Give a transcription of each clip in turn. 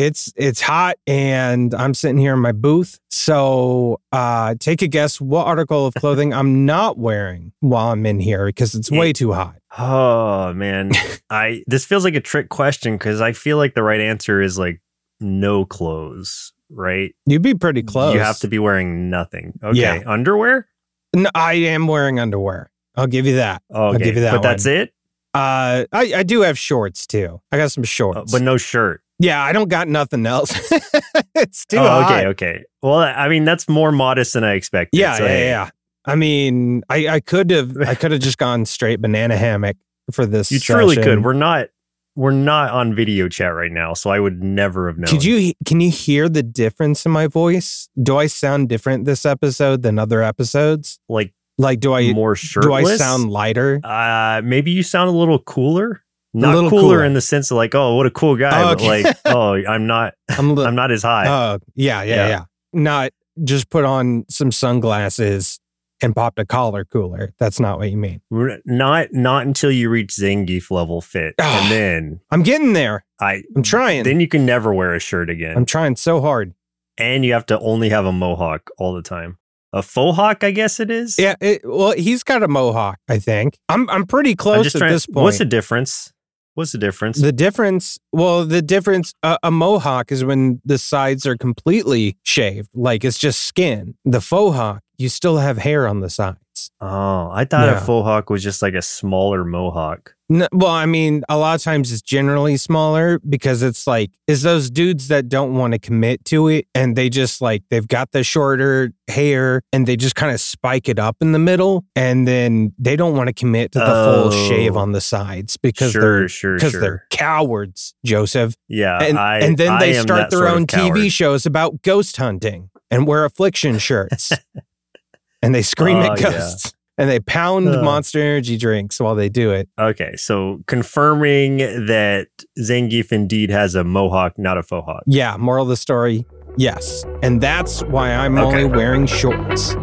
it's it's hot and I'm sitting here in my booth. So uh take a guess what article of clothing I'm not wearing while I'm in here because it's way too hot. Oh man, I this feels like a trick question because I feel like the right answer is like no clothes, right? You'd be pretty close. You have to be wearing nothing. Okay, Yeah. underwear. No, I am wearing underwear. I'll give you that. Okay, I'll give you that but that's it. Uh I, I do have shorts too. I got some shorts. Uh, but no shirt. Yeah, I don't got nothing else. it's too oh, hot. okay, okay. Well, I mean that's more modest than I expected. Yeah, so, yeah, hey, yeah. I mean, I, I could have I could have just gone straight banana hammock for this. You truly session. could. We're not. We're not on video chat right now, so I would never have known. Could you can you hear the difference in my voice? Do I sound different this episode than other episodes? like Like do I more shirtless? do? I sound lighter? Uh, maybe you sound a little cooler. Not little cooler, cooler. in the sense of like, oh, what a cool guy, Oh, but like, oh, I'm not. I'm li- I'm not as high. Oh, yeah, yeah, Yeah. yeah, Not just put on some sunglasses and popped a collar cooler. That's not what you mean. Not not until you reach Zangief level fit, Ah. and then I'm getting there. I. I'm trying. Then you can never wear a shirt again, I'm trying so hard. and you have to only have a mohawk all the time. A faux hawk, I guess it is. Yeah, it, well, he's got a mohawk, I think. I'm I'm pretty close at trying. this point. What's the difference? What's the difference? The difference, well, the difference, uh, a mohawk is when the sides are completely shaved, like it's just skin. The faux hawk, you still have hair on the sides. oh, I thought Yeah. a faux hawk was just like a smaller mohawk. No, well, I mean, a lot of times it's generally smaller because it's like, it's those dudes that don't want to commit to it and they just like, they've got the shorter hair and they just kind of spike it up in the middle and then they don't want to commit to the full shave Oh. on the sides because sure, they're. sure, Because sure. they're cowards, Joseph. yeah, and, I, and then I they start their own TV shows about ghost hunting and wear affliction shirts and they scream Oh, at yeah. And they pound monster energy drinks while they do it Okay, so confirming that Zangief indeed has a mohawk, not a faux hawk. yeah moral of the story yes and that's why i'm Okay. only wearing shorts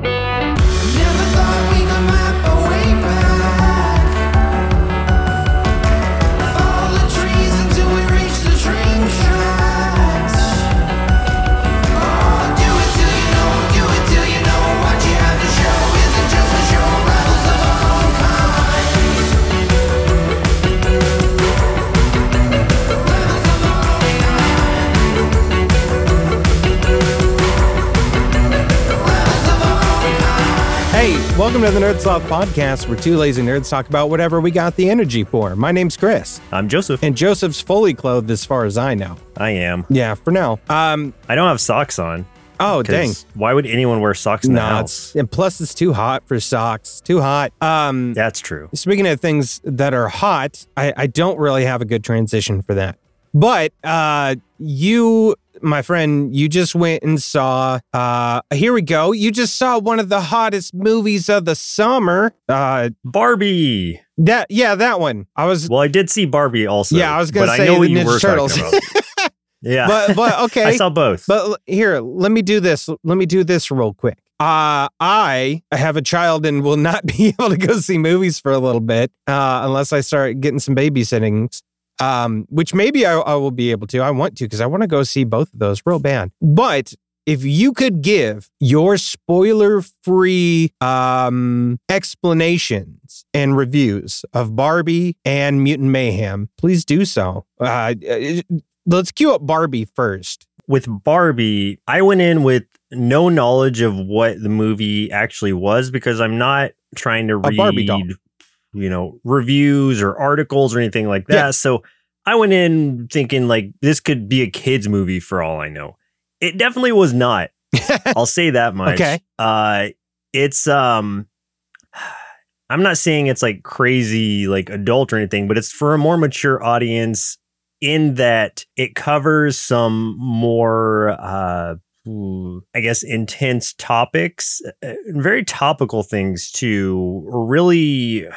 welcome to the nerd sloth podcast where two lazy nerds talk about whatever we got the energy for my name's chris I'm Joseph. and joseph's fully clothed as far as i know I am. yeah for now um I don't have socks on. oh dang. Why would anyone wear socks in the house? it's and plus it's too hot for socks too hot um That's true. Speaking of things that are hot, I, I don't really have a good transition for that. But uh, you, my friend, you just went and saw. Uh, here we go. You just saw one of the hottest movies of the summer. Uh, Barbie. that yeah, that one. I was, Well, I did see Barbie also. Yeah, I was gonna but say I know the Ninja were Turtles. yeah, but but okay. I saw both. But here, let me do this. Let me do this real quick. Uh, I have a child and will not be able to go see movies for a little bit uh, unless I start getting some babysittings, um, which maybe I, I will be able to. I want to because I want to go see both of those real bad. But if you could give your spoiler free um, explanations and reviews of Barbie and Mutant Mayhem, please do so. Uh, uh, let's cue up Barbie first. with Barbie, I went in with no knowledge of what the movie actually was because I'm not trying to A read, Barbie doll. You know, reviews or articles or anything like that. Yeah. So I went in thinking like this could be a kids movie for all I know. It definitely was not. I'll say that much. Okay. Uh it's um I'm not saying it's like crazy like adult or anything, but it's for a more mature audience in that it covers some more uh I guess intense topics, uh, very topical things too. Really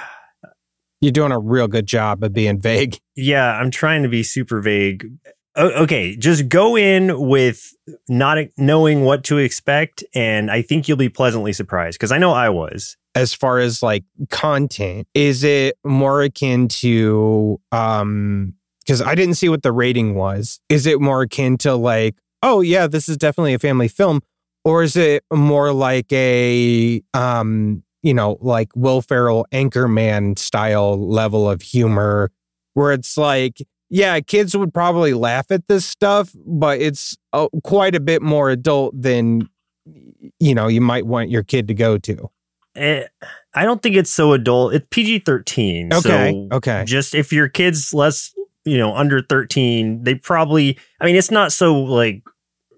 You're doing a real good job of being vague. yeah, I'm trying to be super vague. O- okay, just go in with not knowing what to expect and I think you'll be pleasantly surprised because I know I was. As far as like content, is it more akin to um because I didn't see what the rating was. Is it more akin to like, oh yeah, this is definitely a family film, or is it more like a um, you know, like Will Ferrell Anchorman style level of humor, where it's like, yeah, kids would probably laugh at this stuff, but it's uh, quite a bit more adult than you know you might want your kid to go to. Eh, I don't think it's so adult. It's PG thirteen. Okay, So okay. just if your kid's less, you know, under thirteen, they probably. I mean, it's not so like.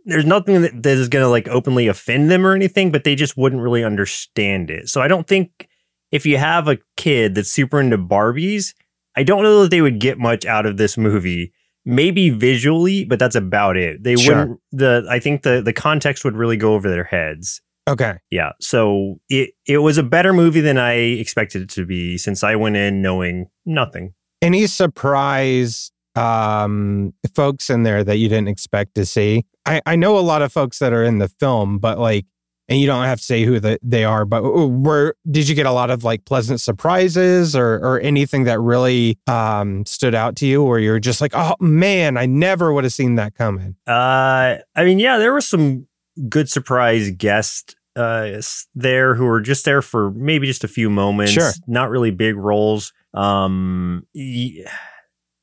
There's nothing that, that is going to like openly offend them or anything, but they just wouldn't really understand it. So I don't think if you have a kid that's super into Barbies, I don't know that they would get much out of this movie. Maybe visually, but that's about it. They Sure. wouldn't. The I think the the context would really go over their heads. Okay. Yeah. So it it was a better movie than I expected it to be since I went in knowing nothing. Any surprise um folks in there that you didn't expect to see? I, I know a lot of folks that are in the film, but like and you don't have to say who the, they are, but were did you get a lot of like pleasant surprises or or anything that really um stood out to you or you're just like, oh man, I never would have seen that coming. Uh I mean, yeah, there were some good surprise guests uh there who were just there for maybe just a few moments, Sure. not really big roles. Um y-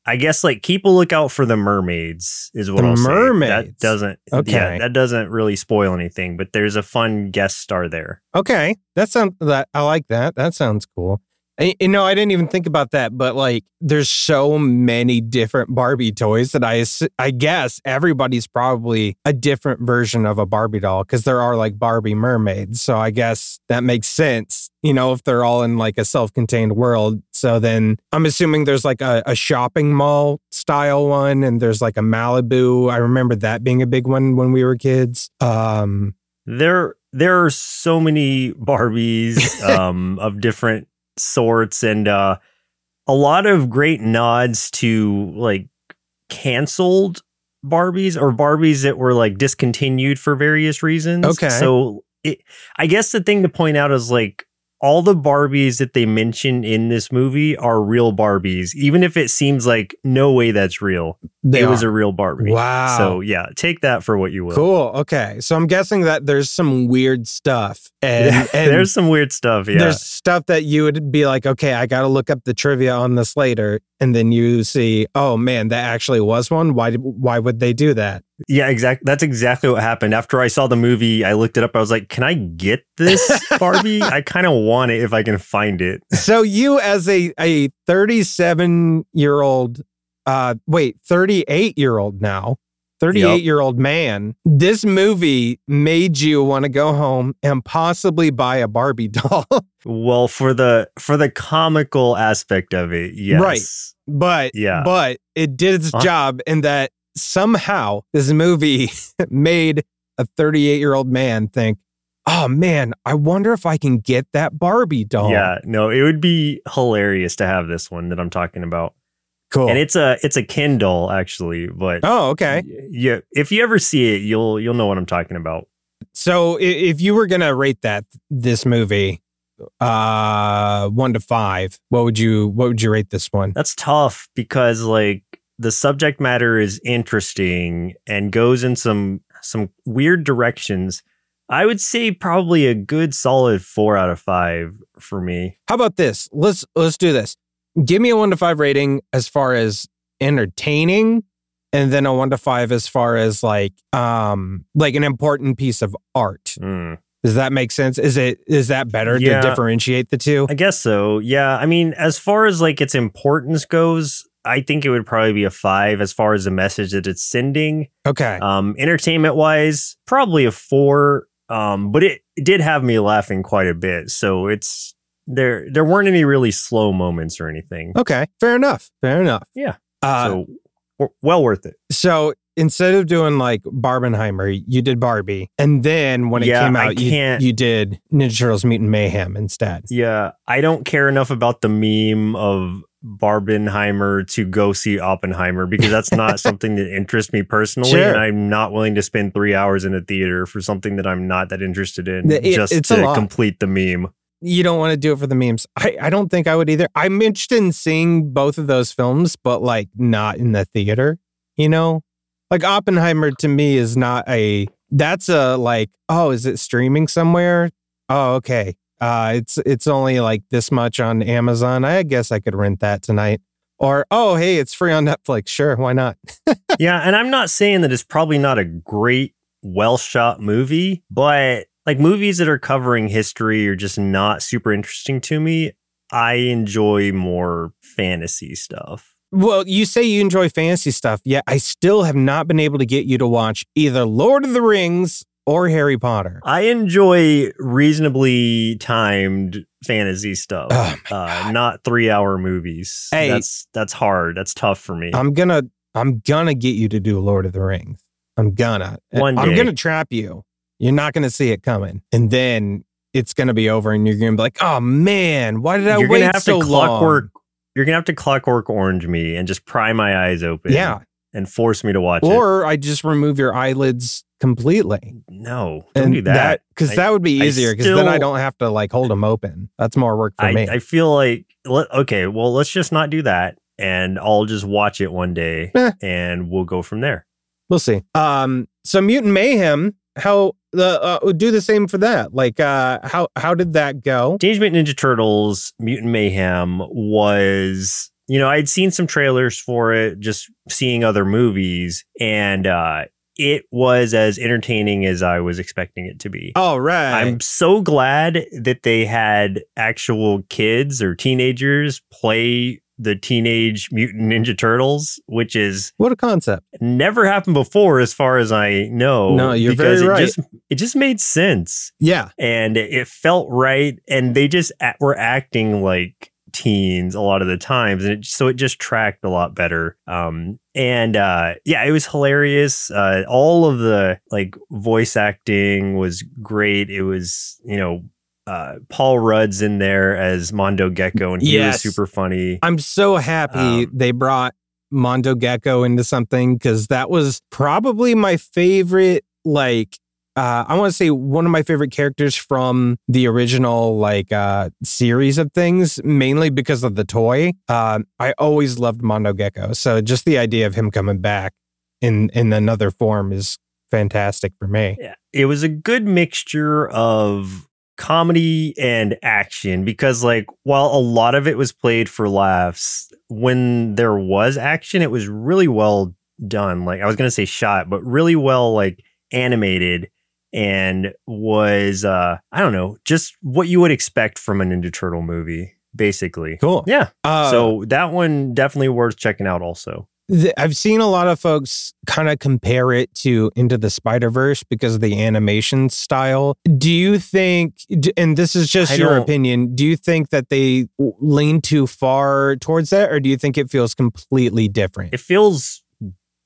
I guess like keep a lookout for the mermaids is what The I'll say. mermaids. That doesn't Okay. yeah, that doesn't really spoil anything, but there's a fun guest star there. Okay, that sounds that I like that. That sounds cool. You know, I didn't even think about that, but like, there's so many different Barbie toys that I I guess everybody's probably a different version of a Barbie doll because there are like Barbie mermaids. So I guess that makes sense. You know, if they're all in like a self-contained world. So then I'm assuming there's like a, a shopping mall style one, and there's like a Malibu. I remember that being a big one when we were kids. Um, there there are so many barbies um of different sorts and uh a lot of great nods to like canceled barbies or barbies that were like discontinued for various reasons Okay. so it, i guess the thing to point out is like all the barbies that they mention in this movie are real barbies even if it seems like no way that's real they it was a real barbie Wow. so yeah take that for what you will Cool. Okay. So I'm guessing that there's some weird stuff. And, and there's some weird stuff yeah there's stuff that you would be like, okay, I got to look up the trivia on this later. And then you see, oh man, that actually was one. Why why would they do that? Yeah, exactly. That's exactly what happened. After I saw the movie, I looked it up. I was like, "Can I get this Barbie? I kind of want it if I can find it." so you as a, a 37 year old, uh, wait, 38 year old now, 38 year old man, this movie made you want to go home and possibly buy a Barbie doll. Well, for the for the comical aspect of it, yes. Right. but Yeah. but it did its Uh-huh. job in that somehow this movie made a 38 year old man think oh man i wonder if i can get that barbie doll Yeah, no, it would be hilarious to have this one that I'm talking about. cool And it's a it's a Kindle actually, but oh okay yeah, if you ever see it, you'll you'll know what I'm talking about. so if you were gonna rate that this movie uh one to five what would you what would you rate this one That's tough because like the subject matter is interesting and goes in some some weird directions. I would say probably a good solid 4 out of 5 for me. how about this let's let's do this give me a one to five rating as far as entertaining and then a one to five as far as like um like an important piece of art Mm. does that make sense is it is that better Yeah. to differentiate the two I guess so. Yeah, I mean as far as like its importance goes, I think it would probably be a 5 as far as the message that it's sending. okay Um entertainment wise, probably a 4. Um but it, it did have me laughing quite a bit. So it's there there weren't any really slow moments or anything. okay fair enough fair enough Yeah. uh so, w- well worth it. So instead of doing like barbenheimer you did barbie and then when it Yeah, came out you, you did ninja turtles mutant mayhem instead Yeah, I don't care enough about the meme of Barbenheimer to go see Oppenheimer because that's not something that interests me personally, Sure. and I'm not willing to spend three hours in a theater for something that I'm not that interested in it- just to complete the meme. you don't want to do it for the memes. I, I don't think I would either. I'm interested in seeing both of those films, but like not in the theater, you know? Like Oppenheimer to me is not a that's a like, oh, is it streaming somewhere? Oh, okay. Uh it's it's only like this much on Amazon. I guess I could rent that tonight. Or oh, hey, it's free on Netflix. Sure, why not? yeah, and I'm not saying that it's probably not a great, well shot movie, but like movies that are covering history are just not super interesting to me. I enjoy more fantasy stuff. Well, you say you enjoy fantasy stuff, yet I still have not been able to get you to watch either Lord of the Rings or Harry Potter. I enjoy reasonably timed fantasy stuff, Oh uh, not three hour movies. Hey. that's that's hard. That's tough for me. I'm gonna I'm gonna get you to do Lord of the Rings. I'm gonna. One I'm gonna trap you. You're not gonna see it coming. And then it's gonna be over and you're gonna be like, oh man, why did I You're wait gonna have so to clockwork. long? You're gonna have to clockwork orange me and just pry my eyes open. Yeah. And force me to watch it. Or I just remove your eyelids completely. No, don't And do that. Because I- that would be easier because then I don't have to like hold them open. That's more work for I, me. I feel like let, okay, well, let's just not do that, and I'll just watch it one day, Eh. and we'll go from there. We'll see. Um, so Mutant Mayhem, how the uh, do the same for that? Like, uh, how how did that go? Teenage Mutant Ninja Turtles: Mutant Mayhem was, you know, I'd seen some trailers for it, just seeing other movies, and uh, it was as entertaining as I was expecting it to be. All right. I'm so glad that they had actual kids or teenagers play the Teenage Mutant Ninja Turtles, which is what a concept. never happened before, as far as I know. No, you're because very right. It just, it just made sense, Yeah. and it, felt right, and they just were acting like teens a lot of the times, and it, so it just tracked a lot better. Um, and uh, yeah, it was hilarious. Uh, all of the like voice acting was great. It was you know. Uh, Paul Rudd's in there as Mondo Gecko, and he Yes. was super funny. I'm so happy Um, they brought Mondo Gecko into something because that was probably my favorite, like, uh, I want to say one of my favorite characters from the original, like, uh, series of things, mainly because of the toy. Um, I always loved Mondo Gecko. So just the idea of him coming back in, in another form is fantastic for me. Yeah, it was a good mixture of comedy and action because like while a lot of it was played for laughs when there was action it was really well done like i was going to say shot but really well like animated and was uh i don't know just what you would expect from a ninja turtle movie basically Cool. yeah Uh, so that one definitely worth checking out also th- I've seen a lot of folks kind of compare it to Into the Spider Verse because of the animation style. Do you think, and this is just I your opinion, do you think that they lean too far towards that, or do you think it feels completely different? it feels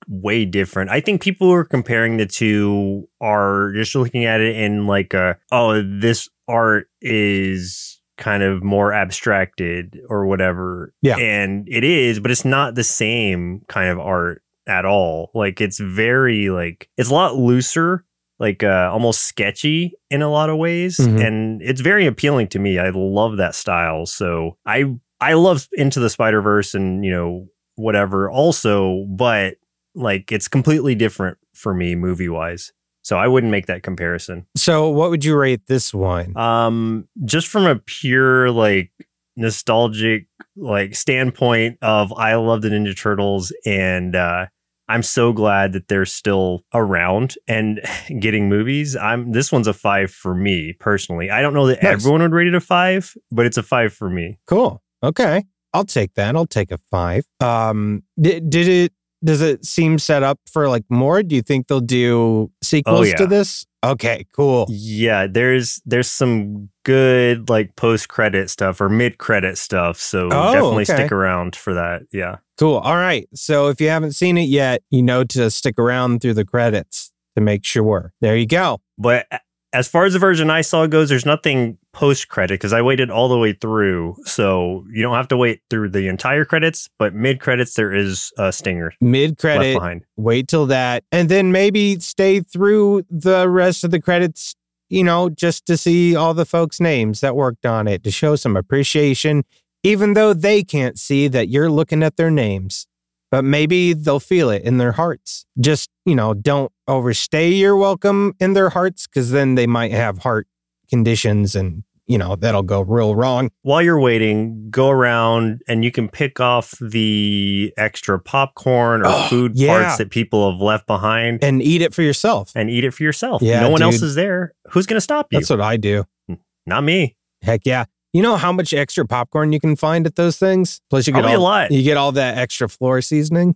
way different. I think people who are comparing the two are just looking at it in like a oh this art is kind of more abstracted or whatever. Yeah. And it is, but it's not the same kind of art at all. Like it's very like it's a lot looser, like uh almost sketchy in a lot of ways Mhm. and it's very appealing to me. I love that style. So I I love Into the Spider-Verse and, you know, whatever also, but like it's completely different for me movie wise. So I wouldn't make that comparison. so, what would you rate this one? Um, just from a pure like nostalgic like standpoint of I love the Ninja Turtles and uh I'm so glad that they're still around and getting movies. I'm this one's a five for me personally. I don't know that Nice. everyone would rate it a five, but it's a five for me. Cool. Okay. I'll take that. I'll take a five. Um, did, did it, does it seem set up for like more? Do you think they'll do sequels to yeah. this? Okay, cool. Yeah, there's there's some good like post credit stuff or mid credit stuff. So Oh, definitely okay. stick around for that. Yeah. Cool. All right. So if you haven't seen it yet, you know to stick around through the credits to make sure. There you go. But as far as the version I saw goes, there's nothing post credit because I waited all the way through. So you don't have to wait through the entire credits, but mid credits there is a stinger Mid credit, wait till that, and then maybe stay through the rest of the credits you know, just to see all the folks' names that worked on it to show some appreciation, even though they can't see that you're looking at their names. But maybe they'll feel it in their hearts. Just, you know, don't overstay your welcome in their hearts because then they might have heart conditions and, you know, that'll go real wrong. While you're waiting, go around and you can pick off the extra popcorn or Oh, food yeah. parts that people have left behind And eat it for yourself. and eat it for yourself. Yeah, no one else is there. Who's going to stop you? That's what I do. Hmm, not me. Heck yeah. You know how much extra popcorn you can find at those things? Plus, you get Probably a all, lot. You get all that extra floor seasoning.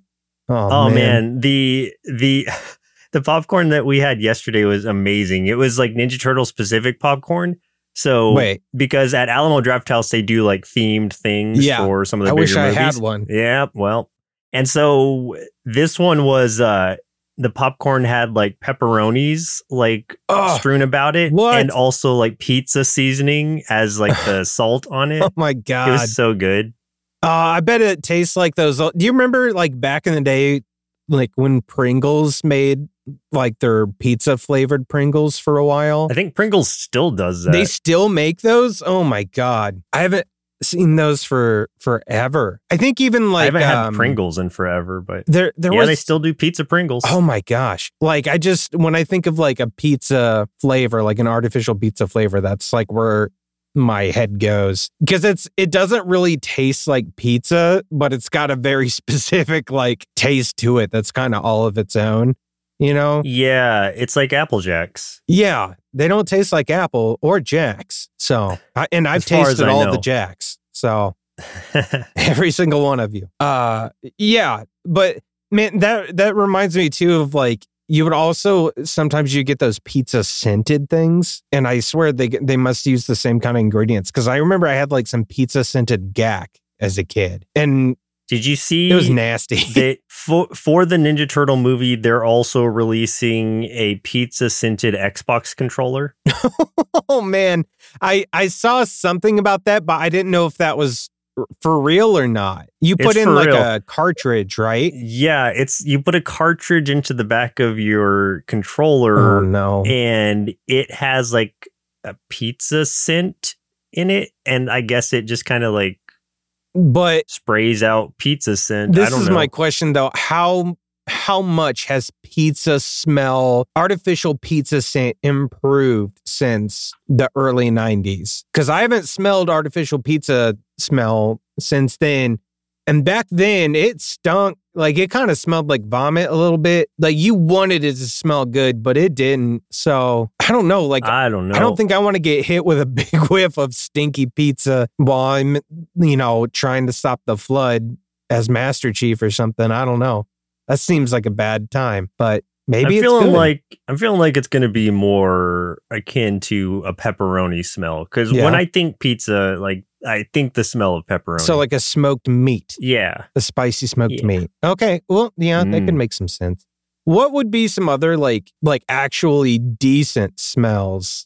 Oh, Oh, man. the the the popcorn that we had yesterday was amazing. It was like Ninja Turtle specific popcorn. So Wait, because at Alamo Drafthouse they do like themed things Yeah. for some of the I bigger wish I movies. had one. Yeah, well, and so this one was uh the popcorn had like pepperonis like Oh, strewn about it, what? and also like pizza seasoning as like the salt on it. oh my god. It was so good. Uh, I bet it tastes like those. Do you remember like back in the day, like when Pringles made like their pizza flavored Pringles for a while? I think Pringles still does that. They still make those? Oh my God. I haven't seen those for forever. I think even like I haven't had um, Pringles in forever, but There, there yeah, was they still do pizza Pringles. Oh my gosh. Like I just when I think of like a pizza flavor, like an artificial pizza flavor, that's like where my head goes. Because it's it doesn't really taste like pizza, but it's got a very specific like taste to it that's kind of all of its own. You know? Yeah, it's like Apple Jacks. Yeah. They don't taste like apple or jacks. So I, and I've As far as tasted all know. the jacks. So every single one of you. Uh yeah, but man that that reminds me too of like you would also sometimes you get those pizza scented things and I swear they they must use the same kind of ingredients cuz I remember I had like some pizza scented Gak as a kid and Did you see it was nasty. that for for the Ninja Turtle movie, they're also releasing a pizza scented Xbox controller. oh man, I I saw something about that but I didn't know if that was for real or not. You It's put in like real. a cartridge, right? Yeah, it's you put a cartridge into the back of your controller. Oh no. and it has like a pizza scent in it, and I guess it just kind of like But sprays out pizza scent. I This is know. my question though. How how much has pizza smell, artificial pizza scent improved since the early 90s? Because I haven't smelled artificial pizza smell since then. And back then it stunk like it kind of smelled like vomit a little bit. Like you wanted it to smell good, but it didn't. So I don't know. Like I don't know. I don't think I want to get hit with a big whiff of stinky pizza while I'm, you know, trying to stop the flood as Master Chief or something. I don't know. That seems like a bad time, but maybe I'm it's feeling good. like I'm feeling like it's going to be more akin to a pepperoni smell because Yeah. when I think pizza, like I think the smell of pepperoni. so like a smoked meat, yeah, a spicy smoked Yeah. meat. Okay, well, yeah, that could Mm. make some sense. What would be some other like like actually decent smells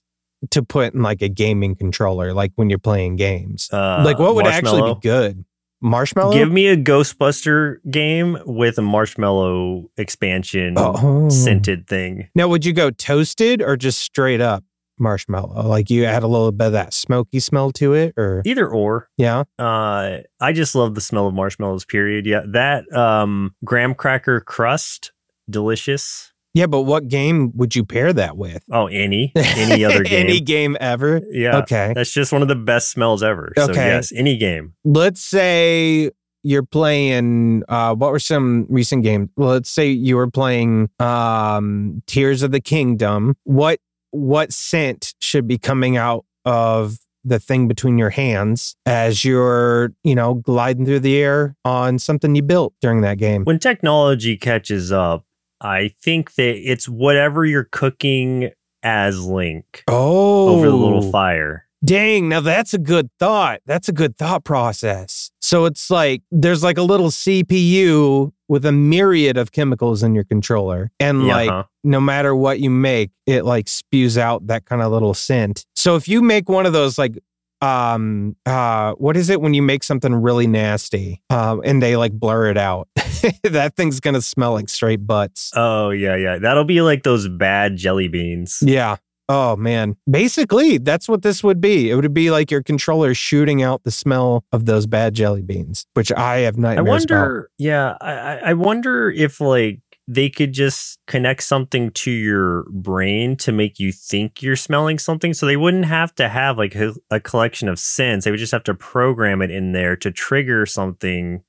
to put in like a gaming controller, like when you're playing games? uh, like what would actually be good? Marshmallow. Give me a Ghostbuster game with a marshmallow expansion Oh. scented thing. Now, would you go toasted or just straight up marshmallow? Like you add a little bit of that smoky smell to it, or Either or. yeah? Uh, I just love the smell of marshmallows. Period. Yeah, that um, graham cracker crust, delicious. Yeah, but what game would you pair that with? Oh, any any other game. Any game ever? yeah, Okay. that's just one of the best smells ever. So Okay. yes, any game. Let's say you're playing uh what were some recent games? Well, let's say you were playing um Tears of the Kingdom. What what scent should be coming out of the thing between your hands as you're, you know, gliding through the air on something you built during that game? When technology catches up, I think that it's whatever you're cooking as Link Oh, over the little oh. fire. Dang, now that's a good thought. That's a good thought process. So it's like there's like a little CPU with a myriad of chemicals in your controller. And like huh? no matter what you make, it like spews out that kind of little scent. So if you make one of those like um uh what is it when you make something really nasty um and they like blur it out that thing's gonna smell like straight butts Oh yeah, yeah. That'll be like those bad jelly beans. yeah Oh man. Basically, that's what this would be. It would be like your controller shooting out the smell of those bad jelly beans, which I have I nightmares about. yeah, I I wonder if like they could just connect something to your brain to make you think you're smelling something. So they wouldn't have to have like a, a collection of scents. They would just have to program it in there to trigger something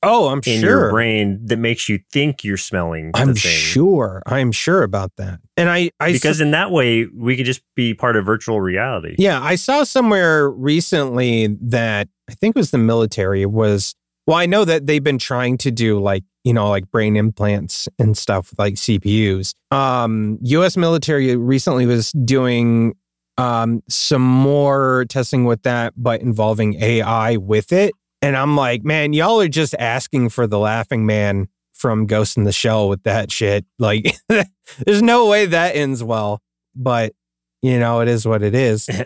Oh, I'm in sure. your brain that makes you think you're smelling I'm the thing. sure. I'm sure about that. And I, I because in that way we could just be part of virtual reality. Yeah, I saw somewhere recently that I think it was the military was well, I know that they've been trying to do like, you know, like brain implants and stuff like CPUs. Um US military recently was doing um some more testing with that but involving AI with it. And I'm like, man, y'all are just asking for the laughing man from Ghost in the Shell with that shit. Like there's no way that ends well, but you know, it is what it is.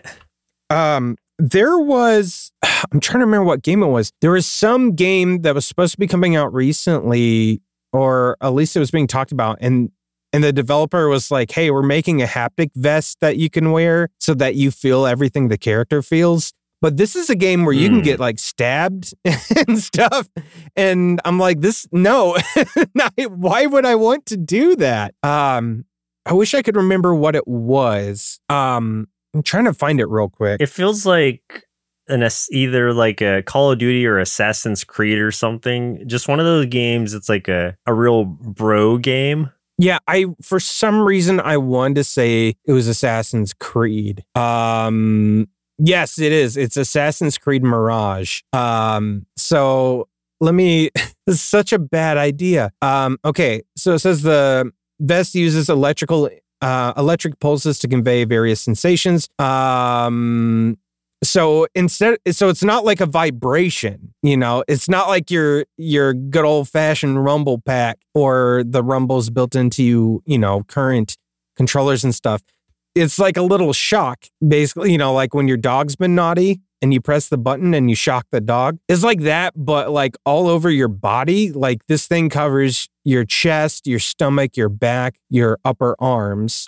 Um, there was, I'm trying to remember what game it was. There was some game that was supposed to be coming out recently, or at least it was being talked about, and and the developer was like, "Hey, we're making a haptic vest that you can wear so that you feel everything the character feels." But this is a game where you can Hmm. get like stabbed and stuff, and I'm like, "This no, why would I want to do that?" Um, I wish I could remember what it was. Um, I'm trying to find it real quick. It feels like an either like a Call of Duty or Assassin's Creed or something. Just one of those games. It's like a a real bro game. Yeah, I for some reason I wanted to say it was Assassin's Creed. Um yes, it is. It's Assassin's Creed Mirage. Um so let me this is such a bad idea. Um okay, so it says the vest uses electrical uh electric pulses to convey various sensations. Um so instead so it's not like a vibration you know? It's not like your your good old fashioned rumble pack or the rumbles built into you you know current controllers and stuff. It's like a little shock basically you know like when your dog's been naughty and you press the button and you shock the dog it's like that but like all over your body like this thing covers your chest your stomach your back your upper arms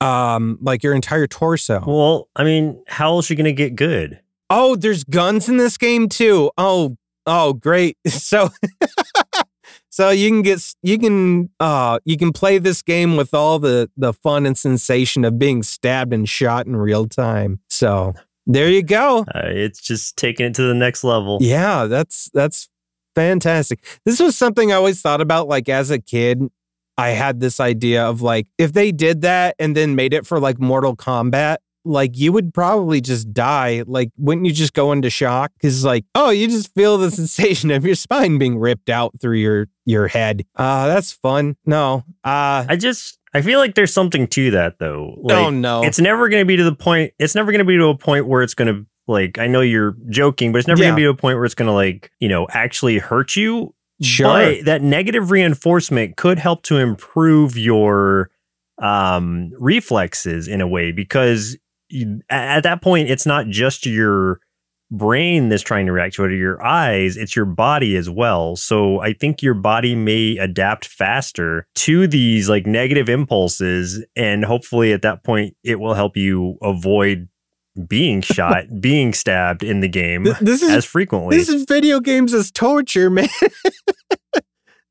um like your entire torso Well, I mean, how else are you gonna get good? Oh, there's guns in this game too. Oh, oh, great. So so you can get you can uh you can play this game with all the the fun and sensation of being stabbed and shot in real time. So there you go. Uh, it's just taking it to the next level. Yeah, that's that's fantastic. This was something I always thought about like as a kid. I had this idea of like if they did that and then made it for like Mortal Kombat, like you would probably just die. Like wouldn't you just go into shock cuz like oh, you just feel the sensation of your spine being ripped out through your your head. Uh that's fun. No. Uh I just I feel like there's something to that though. Like, oh no. It's never going to be to the point. It's never going to be to a point where it's going to like. I know you're joking, but it's never Yeah. going to be to a point where it's going to like you know actually hurt you. Sure. But that negative reinforcement could help to improve your um reflexes in a way because you, at that point it's not just your brain that's trying to react to it or your eyes it's your body as well so i think your body may adapt faster to these like negative impulses and hopefully at that point it will help you avoid being shot being stabbed in the game Th- this is as frequently this is video games as torture, man.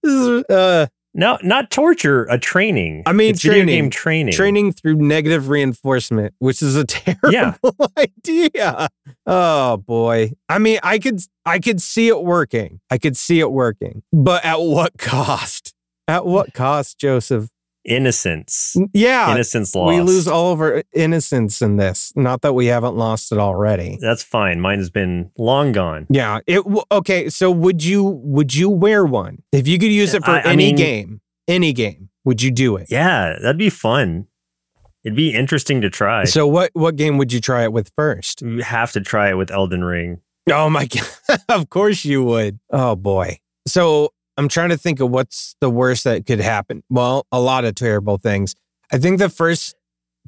this is uh no not torture a training I mean, it's video training. game training training through negative reinforcement, which is a terrible Yeah. idea. Oh boy. I mean, I could I could see it working. I could see it working. But at what cost? At what cost, Joseph? Innocence Yeah. innocence lost We lose all of our uh, innocence in this. Not that we haven't lost it already. that's fine mine has been long gone Yeah. It okay. So would you would you wear one if you could use it for I- I any mean- game? Any game? Would you do it? Yeah, that'd be fun. It'd be interesting to try. So what what game would you try it with first? you have to try it with Elden Ring. Oh my god! of course you would. Oh boy. So I'm trying to think of what's the worst that could happen. Well, a lot of terrible things. I think the first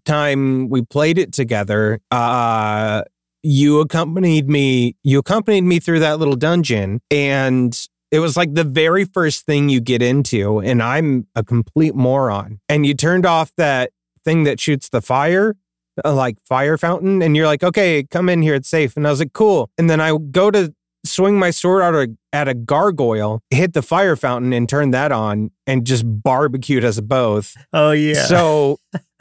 time we played it together, uh, you accompanied me. You accompanied me through that little dungeon, and it was like the very first thing you get into, and I'm a complete moron. And you turned off that thing that shoots the fire, uh, like fire fountain, and you're like, okay, come in here, it's safe. And I was like, cool. And then I go to swing my sword out a, at a gargoyle, hit the fire fountain, and turn that on, and just barbecued us both. Oh yeah. So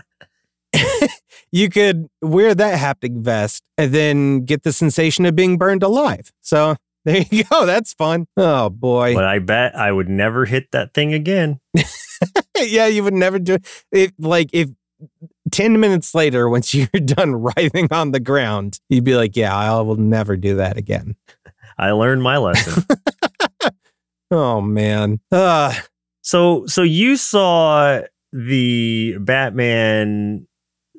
you could wear that haptic vest and then get the sensation of being burned alive. So there you go. That's fun. Oh boy. but I bet I would never hit that thing again. yeah, you would never do it. Like if 10 minutes later, once you're done writhing on the ground, you'd be like, yeah, I will never do that again. I learned my lesson. Oh man. Uh, so so you saw the Batman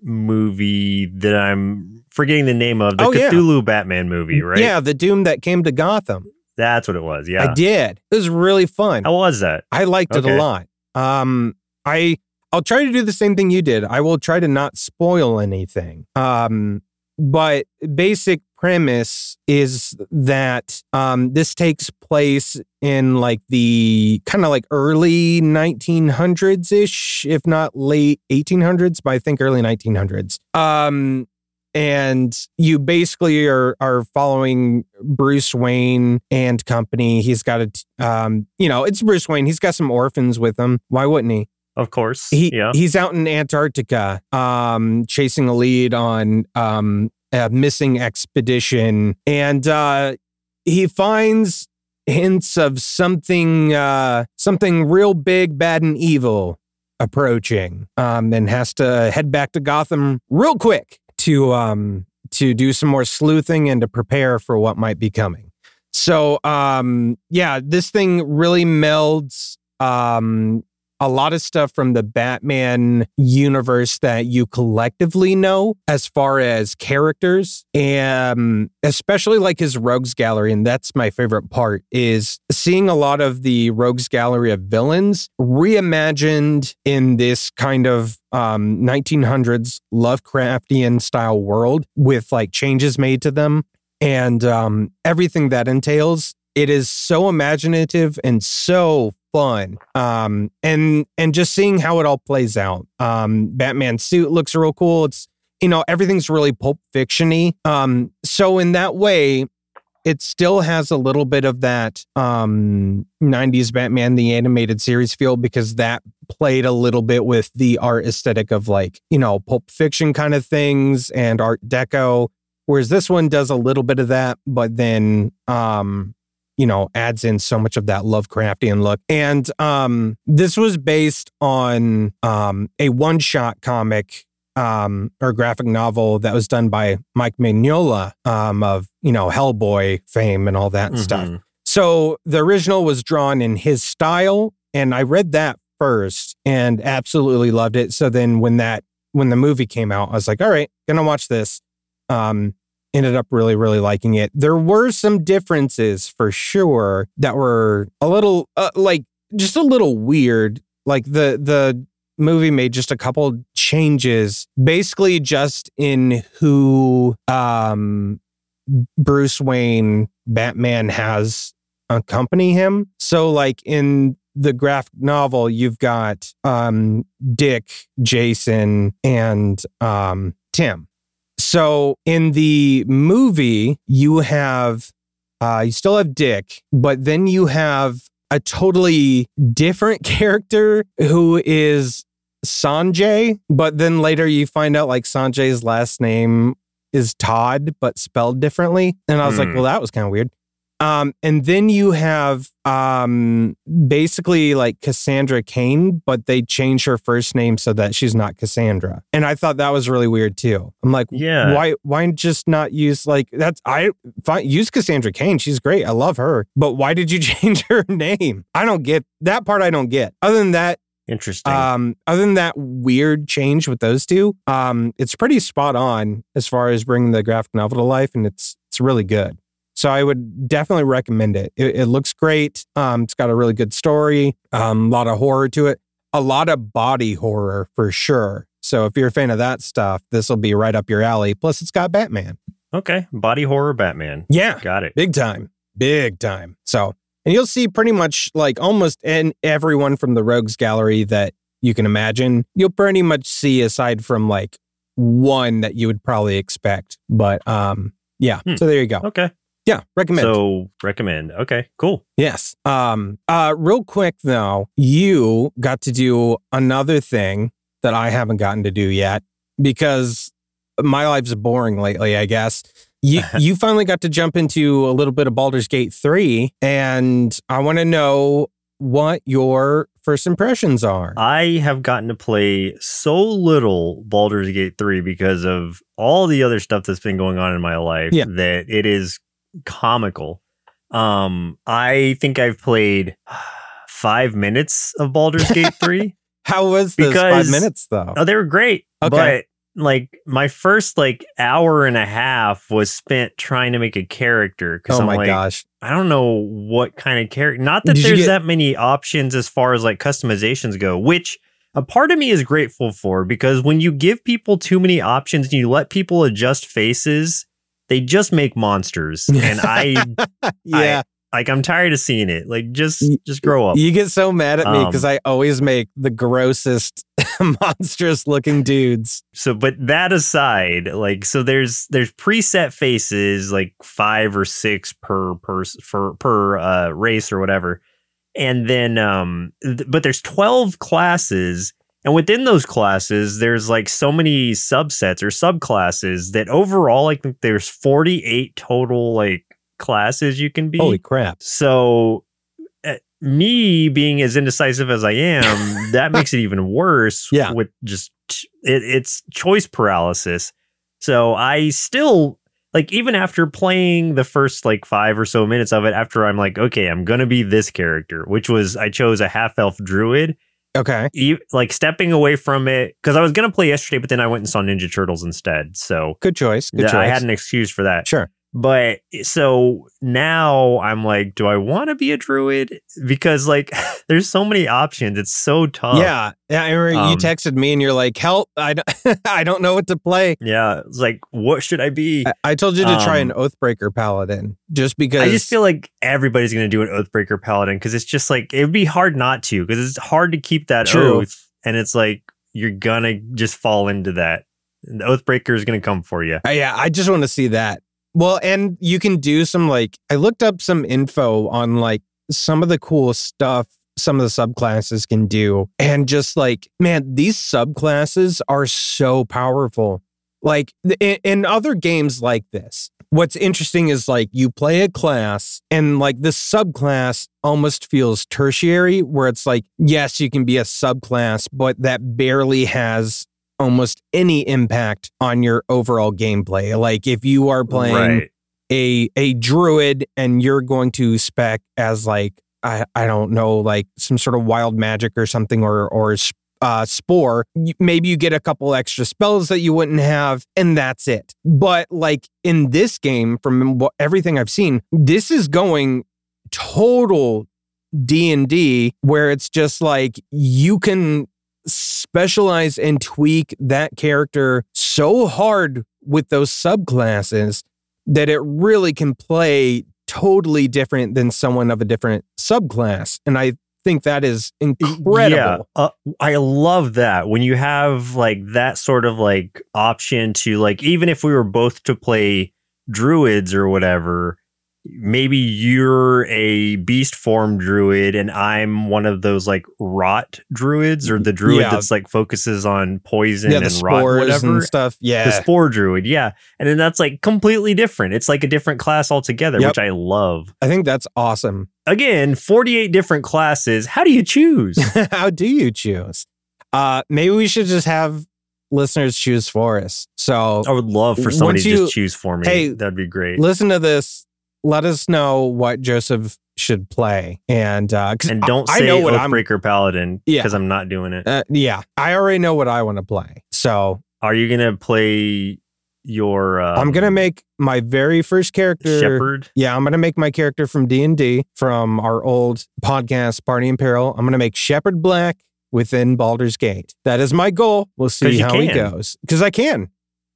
movie that I'm forgetting the name of, the Oh, yeah. Cthulhu Batman movie, right? Yeah, the Doom that came to Gotham. That's what it was. Yeah. I did. It was really fun. How was that? I liked it a lot. Um, I I'll try to do the same thing you did. I will try to not spoil anything. Um, but basic premise is that um, this takes place in like the kind of like early 1900s ish, if not late 1800s, but I think early 1900s. Um, and you basically are are following Bruce Wayne and company. He's got a, um, you know, it's Bruce Wayne. He's got some orphans with him. Why wouldn't he? Of course. He yeah. he's out in Antarctica, um, chasing a lead on um a missing expedition, and uh, he finds hints of something uh something real big, bad, and evil approaching. Um, and has to head back to Gotham real quick to um to do some more sleuthing and to prepare for what might be coming. So um yeah, this thing really melds um a lot of stuff from the Batman universe that you collectively know as far as characters and especially like his rogues gallery and that's my favorite part is seeing a lot of the rogues gallery of villains reimagined in this kind of um 1900s Lovecraftian style world with like changes made to them. And um everything that entails it is so imaginative and so fun. Um and and just seeing how it all plays out. Um batman's suit looks real cool. It's you know everything's really pulp fictiony. Um so in that way it still has a little bit of that um 90s batman the animated series feel because that played a little bit with the art aesthetic of like you know pulp fiction kind of things and art deco whereas this one does a little bit of that but then um you know adds in so much of that lovecraftian look and um this was based on um a one shot comic um or graphic novel that was done by mike mignola um of you know hellboy fame and all that stuff Mhm. so the original was drawn in his style, and I read that first and absolutely loved it. So then when that when the movie came out, I was like, all right, gonna watch this. Um, ended up really, really liking it. There were some differences for sure that were a little uh, like just a little weird. Like the the movie made just a couple changes, basically just in who um Bruce Wayne Batman has accompany him. So like in the graphic novel, you've got um Dick, Jason, and um Tim. So in the movie, you have uh you still have Dick, but then you have a totally different character who is Sanjay, but then later you find out like Sanjay's last name is Todd, but spelled differently. And I was like, Hmm. well, that was kind of weird. Um, and then you have um, basically like Cassandra Cain, but they changed her first name so that she's not Cassandra. And I thought that was really weird too. I'm like, Yeah. why why just not use like that's I fine use Cassandra Cain. She's great. I love her. But why did you change her name? I don't get that part I don't get. Other than that, Interesting. um, other than that weird change with those two, um, it's pretty spot on as far as bringing the graphic novel to life, and it's it's really good. So I would definitely recommend it. It, it looks great. Um, it's got a really good story. Um, a lot of horror to it. A lot of body horror for sure. So if you're a fan of that stuff, this will be right up your alley. Plus, it's got Batman. okay. Body horror Batman. Yeah, Got it. big time, big time. So, and you'll see pretty much like almost in everyone from the Rogues Gallery that you can imagine. You'll pretty much see aside from like one that you would probably expect. But um, yeah. Hmm. So there you go. Okay. Yeah, recommend. So recommend. Okay, cool. Yes. Um. Uh. Real quick though, you got to do another thing that I haven't gotten to do yet because my life's boring lately. I guess you you finally got to jump into a little bit of Baldur's Gate three, and I want to know what your first impressions are. I have gotten to play so little Baldur's Gate 3 because of all the other stuff that's been going on in my life Yeah. that it is comical. Um, I think I've played five minutes of Baldur's Gate 3. How was those five minutes though? Oh, they were great. Okay. But like my first like hour and a half was spent trying to make a character because Oh I'm my like, gosh! I don't know what kind of character. Not that Did there's get- that many options as far as like customizations go, which a part of me is grateful for because when you give people too many options and you let people adjust faces, they just make monsters. And I yeah, like I'm tired of seeing it. Like just just grow up. you get so mad at me Um, because I always make the grossest, monstrous looking dudes. so but that aside like so there's there's preset faces like five or six per person for per uh race or whatever and then um th- but there's 12 classes and within those classes there's like so many subsets or subclasses that overall i think there's 48 total like classes you can be Holy crap! so, uh, me being as indecisive as I am, that makes it even worse. Yeah. With just it, it's choice paralysis. So I still like even after playing the first like five or so minutes of it, after I'm like, okay, I'm gonna be this character, which was I chose a half elf druid. Okay, E- like stepping away from it because I was gonna play yesterday, but then I went and saw Ninja Turtles instead. So good choice. Good th- choice. I had an excuse for that. sure. But so now I'm like, do I want to be a druid? Because like, there's so many options. It's so tough. Yeah, yeah. I remember you Um, texted me and you're like, "Help! I don't, I don't know what to play." Yeah. It's like, what should I be? I, I told you to try Um, an Oathbreaker paladin just because. I just feel like everybody's going to do an Oathbreaker Paladin because it's just like, it would be hard not to because it's hard to keep that True. oath. And it's like, you're going to just fall into that. The Oathbreaker is going to come for you. Uh, yeah, I just want to see that. Well, and you can do some like I looked up some info on like some of the cool stuff some of the subclasses can do, and just like man, these subclasses are so powerful. Like in, in other games like this, what's interesting is like you play a class and like the subclass almost feels tertiary, where it's like yes, you can be a subclass, but that barely has almost any impact on your overall gameplay. Like if you are playing Right. a a druid and you're going to spec as like I I don't know like some sort of wild magic or something or or uh, spore. Maybe you get a couple extra spells that you wouldn't have, and that's it. But like in this game, from what, everything I've seen, this is going total D and D, where it's just like you can specialize and tweak that character so hard with those subclasses that it really can play totally different than someone of a different subclass. And I think that is incredible. Yeah, uh, I love that when you have like that sort of like option to like even if we were both to play druids or whatever, maybe you're a beast form druid and I'm one of those like rot druids or the druid Yeah. that's like focuses on poison Yeah, and rot whatever. and stuff. Yeah. The spore druid, yeah. And then that's like completely different. It's like a different class altogether, Yep. which I love. I think that's awesome. Again, 48 different classes. How do you choose? How do you choose? Uh, maybe we should just have listeners choose for us. So I would love for somebody Once to just choose for me. Hey, That'd be great. listen to this. Let us know what Joseph should play, and uh, and don't I, say I know what I'm. Oathbreaker Paladin Yeah. because I'm not doing it. Uh, yeah, I already know what I want to play. So Are you gonna play your? Um, I'm gonna make my very first character. Shepherd. Yeah, I'm gonna make my character from D and D from our old podcast Party in Peril. I'm gonna make Shepherd Black within Baldur's Gate. That is my goal. We'll see how it can. goes because I can.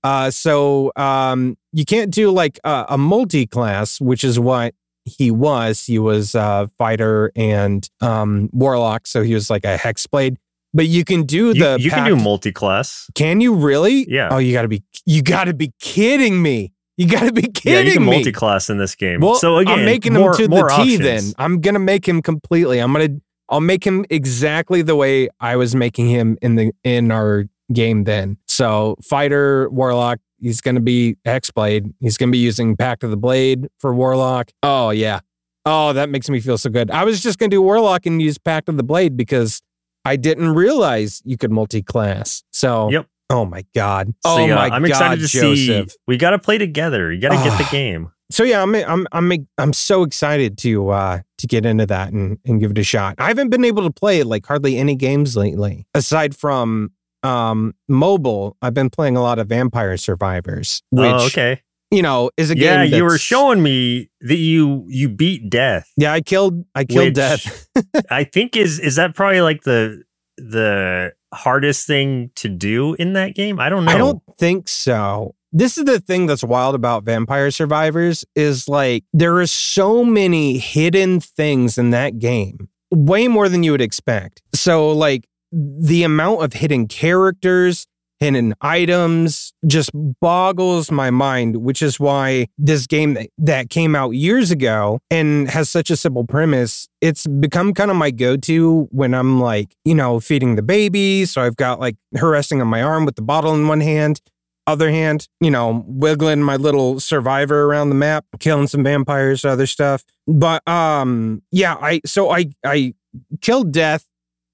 Uh, so um, you can't do like a, a multi-class, which is what he was. He was a fighter and um, warlock, so he was like a hexblade. but you can do You, the you can do multi-class. Can you really? Yeah. Oh, you gotta be you gotta be kidding me. You gotta be kidding me. Yeah, you can me. multi-class in this game. Well, so again, I'm making more, him to the T. Then I'm gonna make him completely. I'm gonna I'll make him exactly the way I was making him in the in our game. Then so fighter warlock. He's gonna be hexblade. He's gonna be using Pact of the Blade for warlock. Oh yeah. Oh, that makes me feel so good. I was just gonna do warlock and use Pact of the Blade because I didn't realize you could multi-class. So Yep. Oh my god. So, oh yeah, my I'm god, excited to Joseph. see. We got to play together. You got to get the Ah. game. so yeah, I'm I'm I'm I'm so excited to uh to get into that and and give it a shot. I haven't been able to play like hardly any games lately aside from um mobile. I've been playing a lot of Vampire Survivors, which oh, okay. you know is a game. Yeah, you were showing me that you you beat death. Yeah, I killed I killed death. I think is is that probably like the the hardest thing to do in that game? I don't know. I don't think so. This is the thing that's wild about Vampire Survivors is like there are so many hidden things in that game, way more than you would expect. So like the amount of hidden characters, hidden items just boggles my mind, which is why this game that, came out years ago and has such a simple premise, it's become kind of my go-to when I'm like, you know, feeding the baby. So I've got like her resting on my arm with the bottle in one hand. Other hand, you know, wiggling my little survivor around the map, killing some vampires, other stuff. But um, yeah, I so I I killed death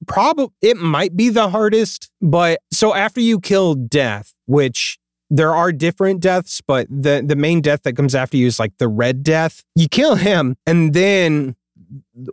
probably it might be the hardest but so after you kill death which there are different deaths but the the main death that comes after you is like the red death you kill him and then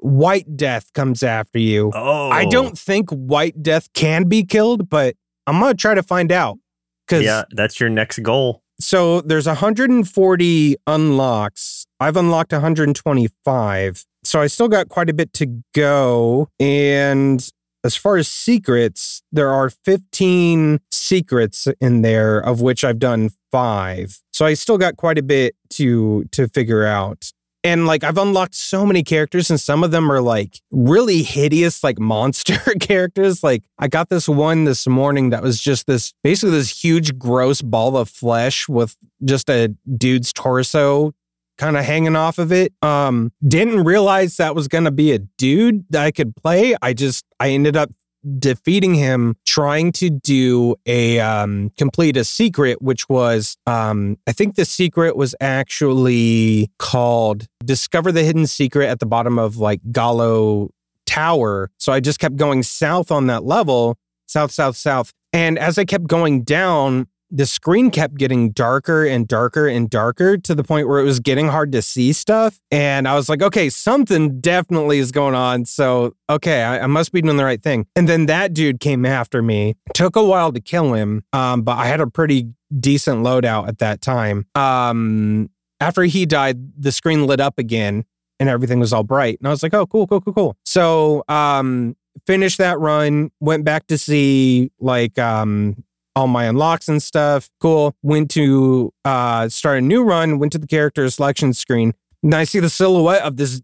white death comes after you Oh, i don't think white death can be killed but i'm gonna try to find out because Yeah, that's your next goal. so there's 140 unlocks. I've unlocked 125. So I still got quite a bit to go. And as far as secrets, there are 15 secrets in there, of which I've done five. So I still got quite a bit to to figure out. And like I've unlocked so many characters, and some of them are like really hideous, like monster characters. Like I got this one this morning that was just this basically this huge, gross ball of flesh with just a dude's torso kind of hanging off of it. Um, didn't realize that was gonna be a dude that I could play. I just I ended up defeating him trying to do a um complete a secret which was um i think the secret was actually called discover the hidden secret at the bottom of like gallo tower so i just kept going south on that level south south south and as i kept going down the screen kept getting darker and darker and darker to the point where it was getting hard to see stuff. And I was like, okay, something definitely is going on. So, okay, I, I must be doing the right thing. And then that dude came after me. Took a while to kill him, um, but I had a pretty decent loadout at that time. Um, after he died, the screen lit up again and everything was all bright. And I was like, oh, cool, cool, cool, cool. So, um, finished that run, went back to see like um all my unlocks and stuff. Cool. Went to uh start a new run, went to the character selection screen. And I see the silhouette of this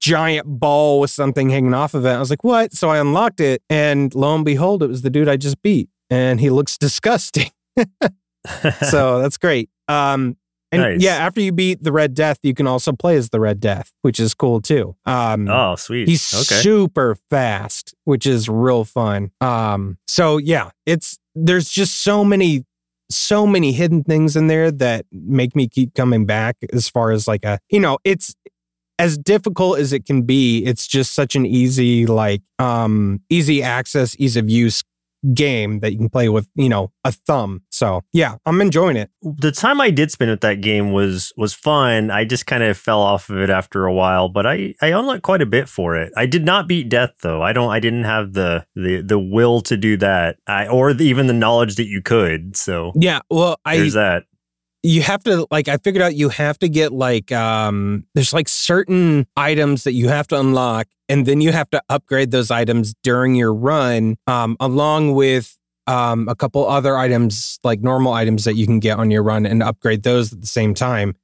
giant ball with something hanging off of it. I was like, what? So I unlocked it, and lo and behold, it was the dude I just beat. And he looks disgusting. so that's great. Um and Nice. yeah, after you beat the Red Death, you can also play as the Red Death, which is cool too. Um oh, sweet. He's okay. super fast, which is real fun. Um, so yeah, it's there's just so many, so many hidden things in there that make me keep coming back. As far as like a, you know, it's as difficult as it can be. It's just such an easy, like, um, easy access, ease of use game that you can play with, you know, a thumb. So yeah, I'm enjoying it. the time I did spend with that game was was fun. I just kind of fell off of it after a while, but I I unlocked quite a bit for it. I did not beat death though. I don't. I didn't have the the the will to do that. I or the, even the knowledge that you could. So Yeah. Well, I there's that. You have to like i figured out you have to get like um there's like certain items that you have to unlock and then you have to upgrade those items during your run um along with um a couple other items like normal items that you can get on your run and upgrade those at the same time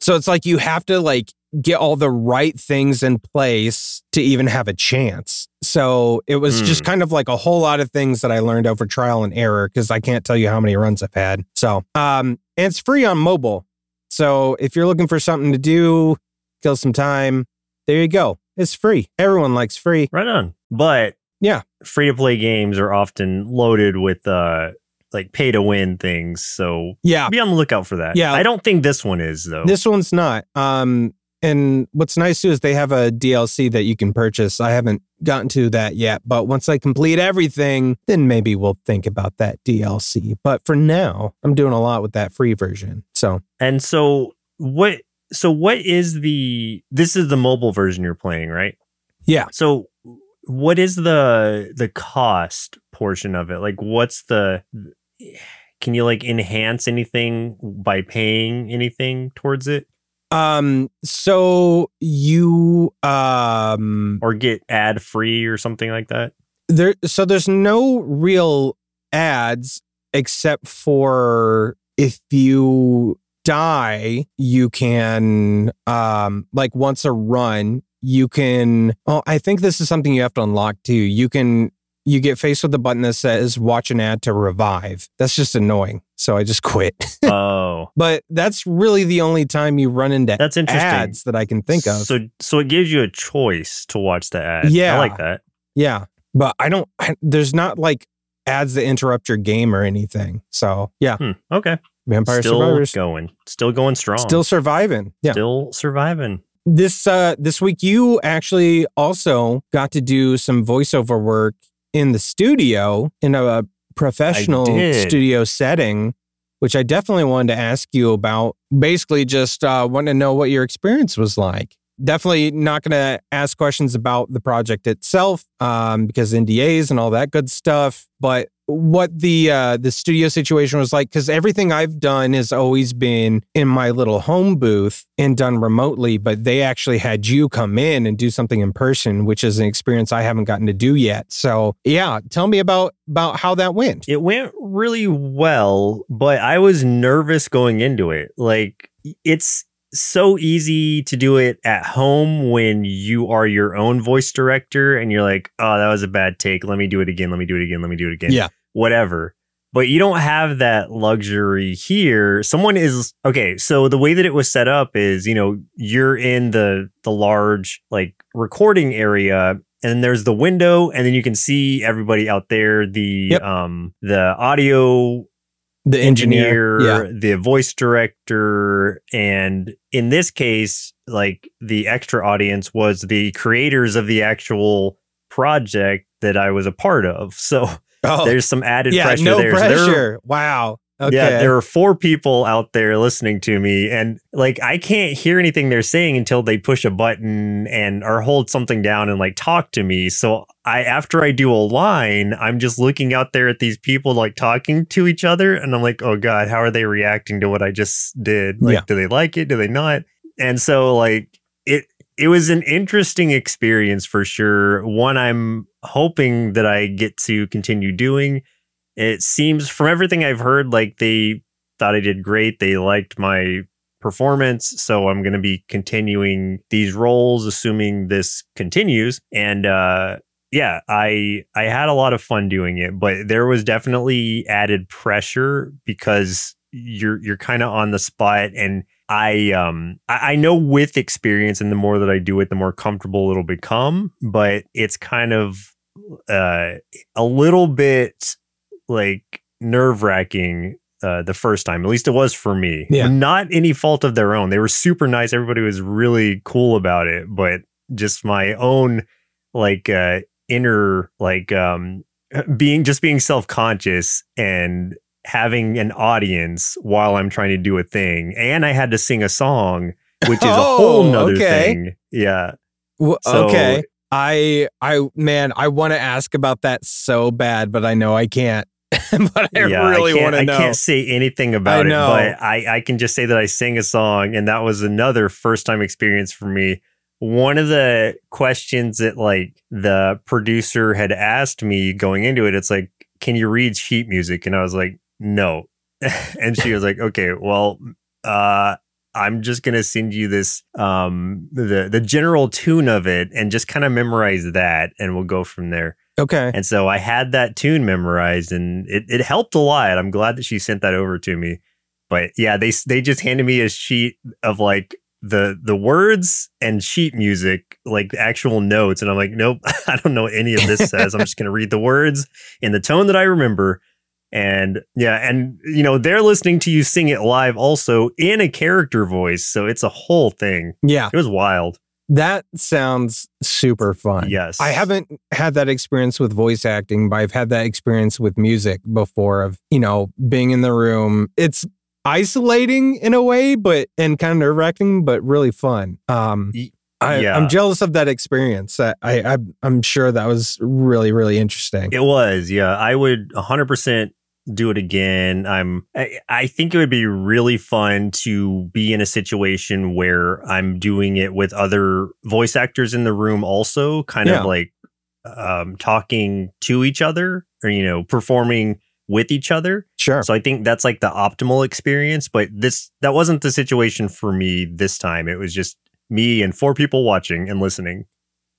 so it's like you have to like get all the right things in place to even have a chance So it was just Hmm. kind of like a whole lot of things that I learned over trial and error because I can't tell you how many runs I've had. So, um, and it's free on mobile. So if you're looking for something to do, kill some time, there you go. It's free. Everyone likes free. Right on. But Yeah. free to play games are often loaded with uh like pay to win things. So Yeah. be on the lookout for that. Yeah. I don't think this one is though. This one's not. Um, and what's nice too is they have a DLC that you can purchase. I haven't gotten to that yet, but once I complete everything, then maybe we'll think about that DLC. But for now, I'm doing a lot with that free version. So and so what so what is the this is the mobile version you're playing, right? Yeah. So what is the the cost portion of it? Like what's the can you like enhance anything by paying anything towards it Um, so you um or get ad free or something like that? there so there's no real ads except for if you die, you can um like once a run, you can oh I think this is something you have to unlock too. You can you get faced with a button that says watch an ad to revive. That's just annoying. So I just quit. oh, but that's really the only time you run into that's interesting. ads that I can think of. So so it gives you a choice to watch the ad. Yeah. I like that. Yeah, but I don't. I, there's not like ads that interrupt your game or anything. So yeah, Hmm. Okay. Vampire Still Survivors going. Still going strong. still surviving. Yeah. Still surviving. This uh this week you actually also got to do some voiceover work in the studio in a professional studio setting. Which I definitely wanted to ask you about. Basically, just uh, wanted to know what your experience was like. Definitely not going to ask questions about the project itself um, because NDAs and all that good stuff. But what the uh, the studio situation was like, because everything I've done has always been in my little home booth and done remotely. But they actually had you come in and do something in person, which is an experience I haven't gotten to do yet. So yeah, tell me about about how that went. It went really well, but I was nervous going into it. Like it's so easy to do it at home when you are your own voice director and you're like, "Oh, that was a bad take. Let me do it again. Let me do it again. Let me do it again." Yeah. Whatever. But you don't have that luxury here. Someone is okay, so the way that it was set up is, you know, you're in the the large like recording area and then there's the window and then you can see everybody out there the Yep. um the audio The engineer, engineer, yeah, the voice director, and in this case, like the extra audience was the creators of the actual project that I was a part of. So oh, there's some added yeah, pressure no there. Pressure. wow. Okay. Yeah, there are four people out there listening to me, and like I can't hear anything they're saying until they push a button and or hold something down and like talk to me. So I, after I do a line, I'm just looking out there at these people like talking to each other, and I'm like, oh god, how are they reacting to what I just did? Like, Yeah. do they like it? Do they not? And so like it. It was an interesting experience for sure. One I'm hoping that I get to continue doing it seems from everything I've heard like they thought I did great. They liked my performance, so I'm going to be continuing these roles assuming this continues. And uh yeah, I I had a lot of fun doing it, but there was definitely added pressure because you're you're kind of on the spot. And I um I, I know with experience and the more that I do it, the more comfortable it'll become, but it's kind of uh a little bit like nerve wracking uh, the first time. At least it was for me. Yeah. Not any fault of their own. They were super nice. Everybody was really cool about it, but just my own like uh inner like um being just being self-conscious and having an audience while I'm trying to do a thing. And I had to sing a song, which is a whole Oh, nother okay. thing. Yeah. W- So- okay. I I man, I want to ask about that so bad, but I know I can't. but I yeah, really want to I can't say anything about know. it, but I, I can just say that I sang a song, and that was another first time experience for me. One of the questions that like the producer had asked me going into it, it's like, "Can you read sheet music?" And I was like, "No," and she was like, "Okay, well, uh, I'm just gonna send you this um the the general tune of it and just kind of memorize that and we'll go from there. Okay. And so I had that tune memorized and it, it helped a lot. I'm glad that she sent that over to me. But yeah, they they just handed me a sheet of like the the words and sheet music, like the actual notes. And I'm like, nope, I don't know what any of this says. I'm just gonna read the words in the tone that I remember. And yeah, and you know, they're listening to you sing it live also in a character voice. So it's a whole thing. Yeah. It was wild. That sounds super fun. Yes. I haven't had that experience with voice acting, but I've had that experience with music before of, you know, being in the room. It's isolating in a way, but and kind of nerve wracking, but really fun. Um I, yeah. I'm jealous of that experience. I, I I- I'm sure that was really really interesting. It was, yeah. I would 100% do it again. I'm I, I think it would be really fun to be in a situation where I'm doing it with other voice actors in the room also, kind Yeah. of like um talking to each other or you know, performing with each other. Sure. So I think that's like the optimal experience, but this that wasn't the situation for me this time. It was just me and four people watching and listening.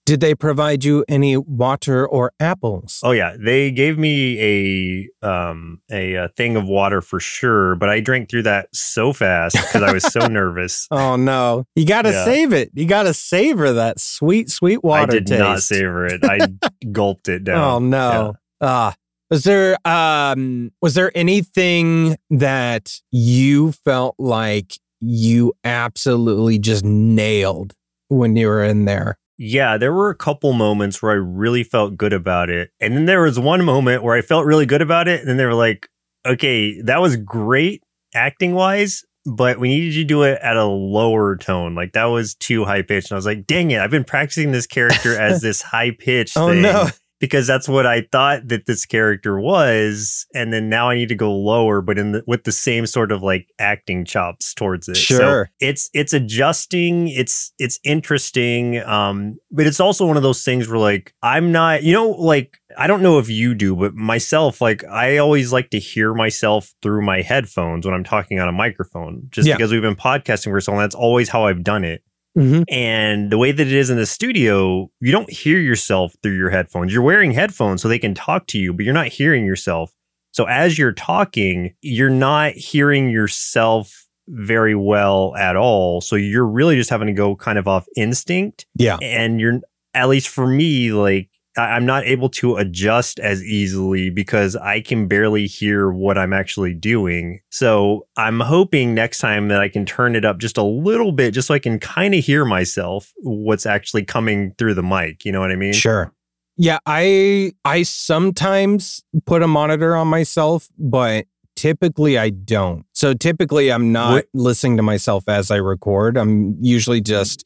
Did they provide you any water or apples? Oh yeah, they gave me a um a, uh thing of water for sure, but I drank through that so fast because I was so nervous. Oh no. You got to Yeah. save it. You got to savor that sweet sweet water I did taste. not savor it. I gulped it down. Oh no. Ah. was there um was there anything that you felt like you absolutely just nailed when you were in there? Yeah, there were a couple moments where I really felt good about it. And then there was one moment where I felt really good about it. And then they were like, okay, that was great acting wise, but we needed you to do it at a lower tone. Like that was too high pitched. And I was like, dang it, I've been practicing this character as this high pitched Oh thing. no. Because that's what I thought that this character was, and then now I need to go lower, but in the, with the same sort of like acting chops towards it. So Sure. it's it's adjusting. It's it's interesting, um, but it's also one of those things where like I'm not, you know, like I don't know if you do, but myself, like I always like to hear myself through my headphones when I'm talking on a microphone, just Yeah. because we've been podcasting for so long. That's always how I've done it. Mhm. And the way that it is in the studio, you don't hear yourself through your headphones. You're wearing headphones so they can talk to you, but you're not hearing yourself. So as you're talking, you're not hearing yourself very well at all. So you're really just having to go kind of off instinct. Yeah. And you're, at least for me, like, I'm not able to adjust as easily because I can barely hear what I'm actually doing. So I'm hoping next time that I can turn it up just a little bit, just so I can kind of hear myself what's actually coming through the mic. You know what I mean? Sure. Yeah, I I sometimes put a monitor on myself, but typically I don't. So typically I'm not What- listening to myself as I record. I'm usually just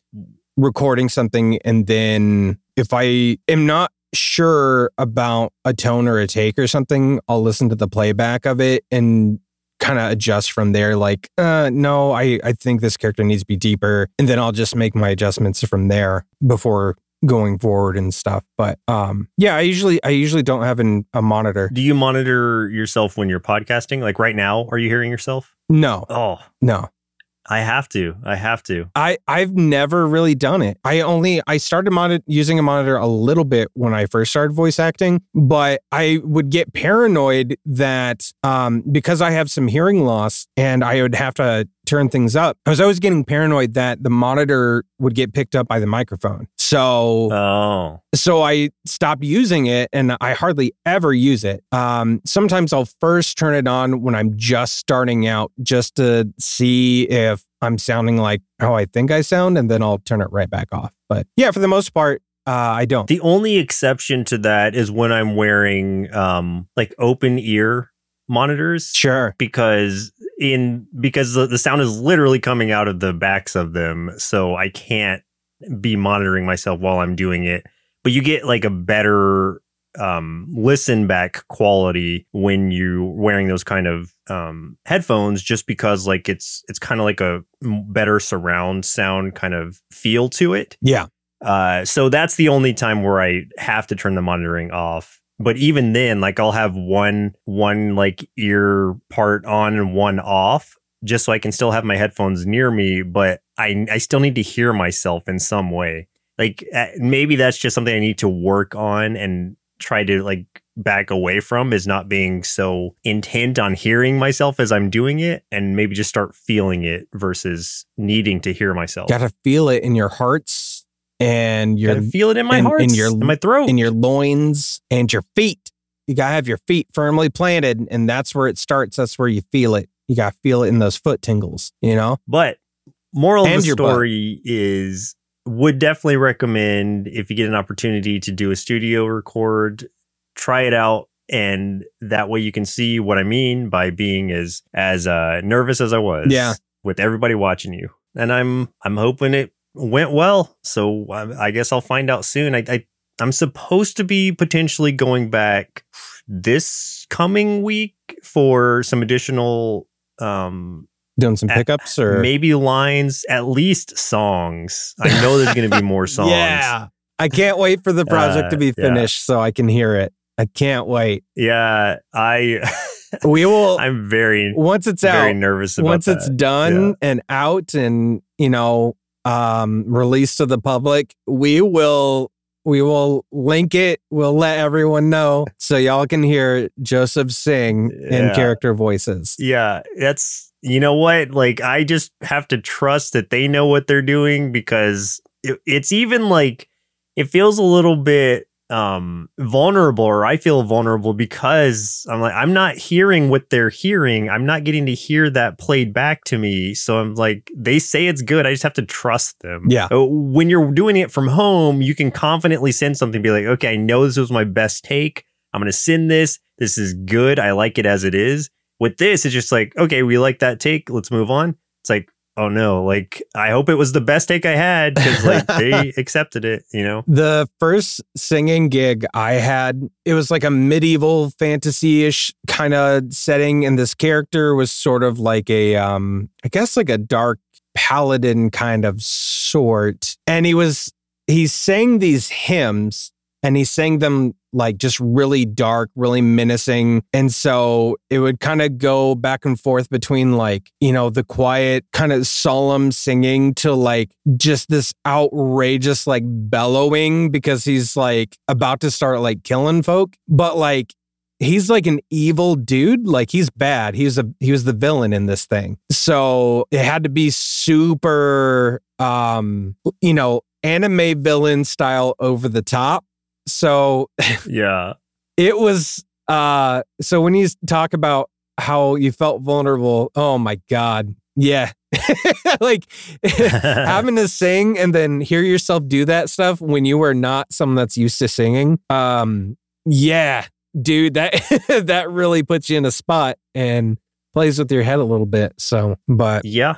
recording something and then if I am not sure about a tone or a take or something, I'll listen to the playback of it and kind of adjust from there like uh no I I think this character needs to be deeper and then I'll just make my adjustments from there before going forward and stuff but um yeah I usually I usually don't have an, a monitor Do you monitor yourself when you're podcasting? Like right now, are you hearing yourself? no Oh, no I have to. I have to. I I've never really done it. I only I started using a monitor a little bit when I first started voice acting, but I would get paranoid that um because I have some hearing loss and I would have to turn things up. I was always getting paranoid that the monitor would get picked up by the microphone. So Oh, so I stopped using it and I hardly ever use it. Um, sometimes I'll first turn it on when I'm just starting out just to see if I'm sounding like how I think I sound, and then I'll turn it right back off. But yeah, for the most part, uh, I don't. the only exception to that is when I'm wearing um like open ear monitors. sure. because in because the, the sound is literally coming out of the backs of them so i can't be monitoring myself while i'm doing it but you get like a better um listen back quality when you're wearing those kind of um headphones just because like it's it's kind of like a better surround sound kind of feel to it Yeah. uh, so that's the only time where I have to turn the monitoring off. But even then, like I'll have one one like ear part on and one off, just so I can still have my headphones near me, but I I still need to hear myself in some way. Like uh, maybe that's just something I need to work on and try to like back away from is not being so intent on hearing myself as I'm doing it and maybe just start feeling it versus needing to hear myself. Gotta feel it in your hearts and your Gotta feel it in my heart, in your in, my throat. in your loins and your feet. You gotta have your feet firmly planted, and that's where it starts. That's where you feel it. You gotta feel it in those foot tingles, you know? But moral And of the your butt. story is would definitely recommend if you get an opportunity to do a studio record, try it out. And that way you can see what I mean by being as as uh, nervous as I was. Yeah. With everybody watching you. And I'm I'm hoping it went well. So I, I guess I'll find out soon. I, I I'm supposed to be potentially going back this coming week for some additional um Doing some Uh, pickups or maybe lines, at least songs. I know there's going to be more songs. Yeah. I can't wait for the project Uh, to be yeah. finished so I can hear it. I can't wait. Yeah, I We will I'm very once it's very out, nervous about it. once it's done Yeah. and out and you know um released to the public, we will we will link it. We'll let everyone know so y'all can hear Joseph sing in character voices. Yeah, that's you know what? Like I just have to trust that they know what they're doing because it, it's even like it feels a little bit um vulnerable or I feel vulnerable because I'm like I'm not hearing what they're hearing. I'm not getting to hear that played back to me. So I'm like they say it's good. I just have to trust them. Yeah. Uh, When you're doing it from home, you can confidently send something be like, "Okay, I know this was my best take. I'm going to send this. This is good. I like it as it is." With this, it's just like, "Okay, we like that take. Let's move on." It's like, "Oh no, like I hope it was the best take I had cuz like they accepted it, you know." The first singing gig I had, it was like a medieval fantasy-ish kind of setting, and this character was sort of like a, um, I guess like a dark paladin kind of sort. And he was he sang these hymns and he sang them like just really dark, really menacing. And so it would kind of go back and forth between like, you know, the quiet, kind of solemn singing to like just this outrageous like bellowing because he's like about to start like killing folk. But like, he's like an evil dude like he's bad he's a he was the villain in this thing so it had to be super um you know anime villain style over the top so Yeah. it was uh so when you talk about how you felt vulnerable oh my god yeah like having to sing and then hear yourself do that stuff when you were not someone that's used to singing um yeah dude that that really puts you in a spot and plays with your head a little bit so but Yeah.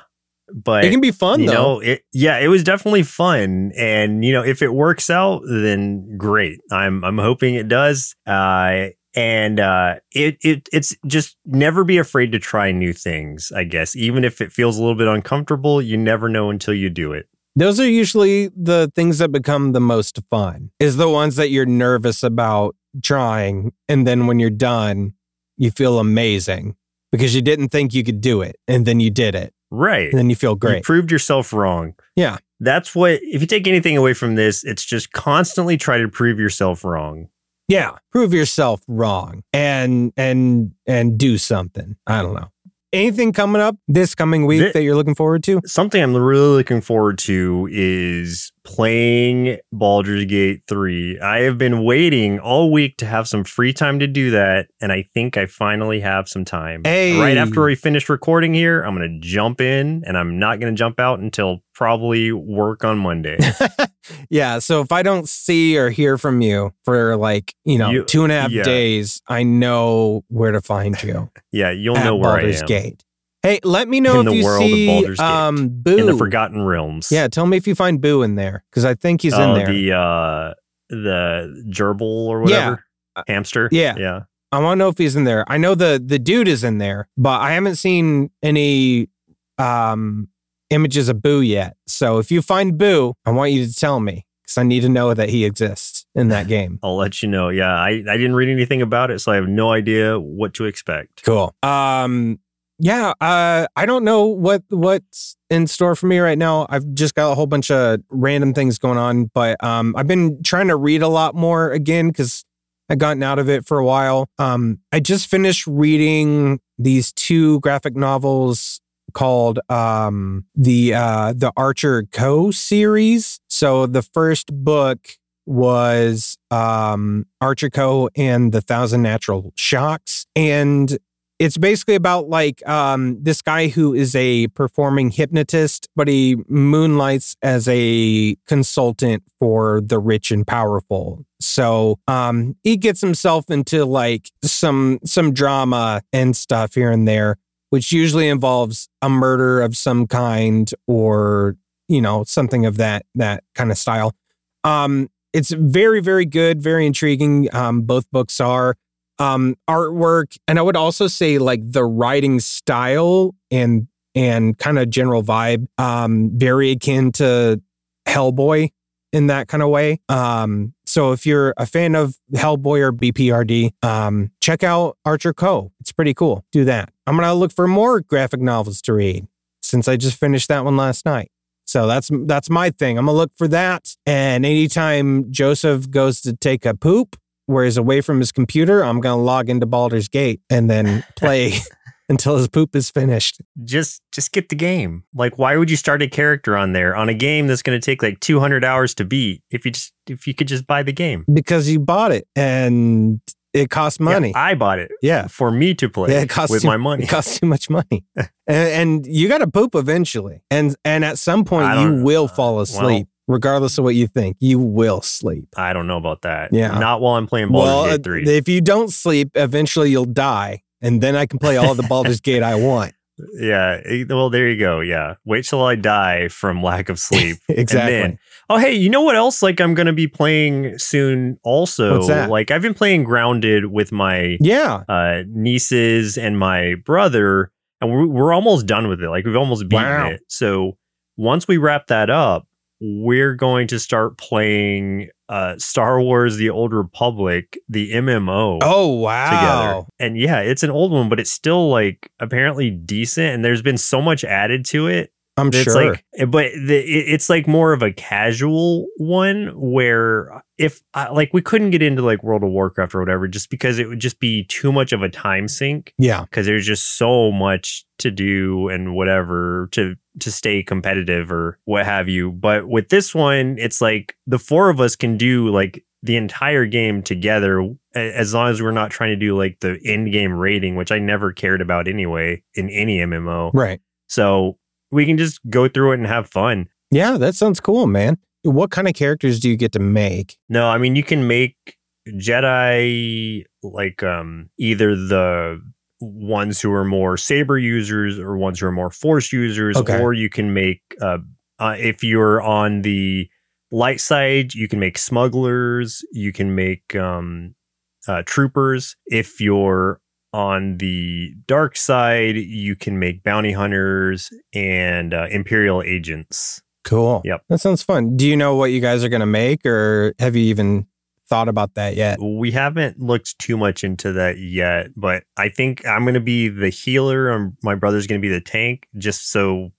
But it can be fun you though know, it yeah, it was definitely fun, and you know, if it works out, then great. I'm I'm hoping it does. Uh, and uh, it it it's just never be afraid to try new things. I guess even if it feels a little bit uncomfortable, you never know until you do it. Those are usually the things that become the most fun, is the ones that you're nervous about trying. And then when you're done, you feel amazing because you didn't think you could do it. And then you did it. Right. And then you feel great. You proved yourself wrong. Yeah. That's what. If you take anything away from this, it's just constantly try to prove yourself wrong. Yeah. Prove yourself wrong and, and, and do something. I don't know. Anything coming up this coming week Thi- that you're looking forward to? Something I'm really looking forward to is playing Baldur's Gate 3. I have been waiting all week to have some free time to do that, and I think I finally have some time. Hey. Right after we finish recording here, I'm going to jump in, and I'm not going to jump out until probably work on Monday. yeah. So if I don't see or hear from you for like, you know, You- two and a half yeah. days, I know where to find you. yeah, you'll know where Baldur's I am. Gate. Hey, let me know In if the you world of see Gate. um Boo In the Forgotten Realms. Yeah, tell me if you find Boo in there because I think he's oh, in there. the uh the gerbil or whatever. Hamster. Yeah. Yeah. I want to know if he's in there. I know the the dude is in there, but I haven't seen any um images of Boo yet. So if you find Boo, I want you to tell me because I need to know that he exists in that game. I'll let you know. Yeah, I, I didn't read anything about it, so I have no idea what to expect. Cool. Um yeah, uh, I don't know what what's in store for me right now. I've just got a whole bunch of random things going on, but um, I've been trying to read a lot more again because I've gotten out of it for a while. Um, I just finished reading these two graphic novels called um, the uh, the Archer Coe series. So the first book was um, Archer Coe and the Thousand Natural Shocks, and it's basically about like um, this guy who is a performing hypnotist, but he moonlights as a consultant for the rich and powerful. So um, he gets himself into like some some drama and stuff here and there, which usually involves a murder of some kind or you know something of that that kind of style. Um, it's very very good, very intriguing. Um, both books are um artwork and i would also say like the writing style and and kind of general vibe um very akin to hellboy in that kind of way um so if you're a fan of hellboy or bprd um check out archer coe it's pretty cool. Do that. I'm gonna look for more graphic novels to read since i just finished that one last night. So that's that's my thing. I'm gonna look for that. And anytime joseph goes to take a poop where he's away from his computer, I'm going to log into Baldur's Gate and then play until his poop is finished. Just just get the game. Like why would you start a character on there on a game that's going to take like 200 hours to beat if you just if you could just buy the game? Because you bought it and it costs money. Yeah, I bought it Yeah. for me to play Yeah, it costs with too, my money. It costs too much money, and, and you got to poop eventually, and and at some point you will uh, fall well- asleep, regardless of what you think. You will sleep. I don't know about that. Yeah. Not while I'm playing Baldur's well, Gate uh, 3. if you don't sleep, eventually you'll die, and then I can play all the Baldur's Gate I want. yeah. Well, there you go. Yeah. Wait till I die from lack of sleep. exactly. then- Oh, hey, you know what else? Like, I'm going to be playing soon also. What's that? Like, I've been playing Grounded with my yeah. uh, nieces and my brother, and we're, we're almost done with it. Like, we've almost beaten Wow. it. So, once we wrap that up, we're going to start playing uh, Star Wars The Old Republic, the MMO Oh wow. together. And yeah, it's an old one, but it's still like apparently decent. And there's been so much added to it. I'm It's sure. like, eh, but the, it's like more of a casual one where if I- like we couldn't get into like World of Warcraft or whatever, just because it would just be too much of a time sink yeah. because there's just so much to do and whatever to to stay competitive or what have you. But with this one, it's like the four of us can do like the entire game together as long as we're not trying to do like the end game raiding, which I never cared about anyway in any MMO. Right. So we can just go through it and have fun. Yeah, that sounds cool, man. What kind of characters do you get to make? No, I mean you can make Jedi like um either the ones who are more saber users or ones who are more force users Okay. or you can make uh, uh if you're on the light side you can make smugglers you can make um uh troopers if you're on the dark side you can make bounty hunters and uh, imperial agents Cool. Yep. That sounds fun. Do you know what you guys are going to make or have you even thought about that yet? We haven't looked too much into that yet, but I think I'm going to be the healer and my brother's going to be the tank just so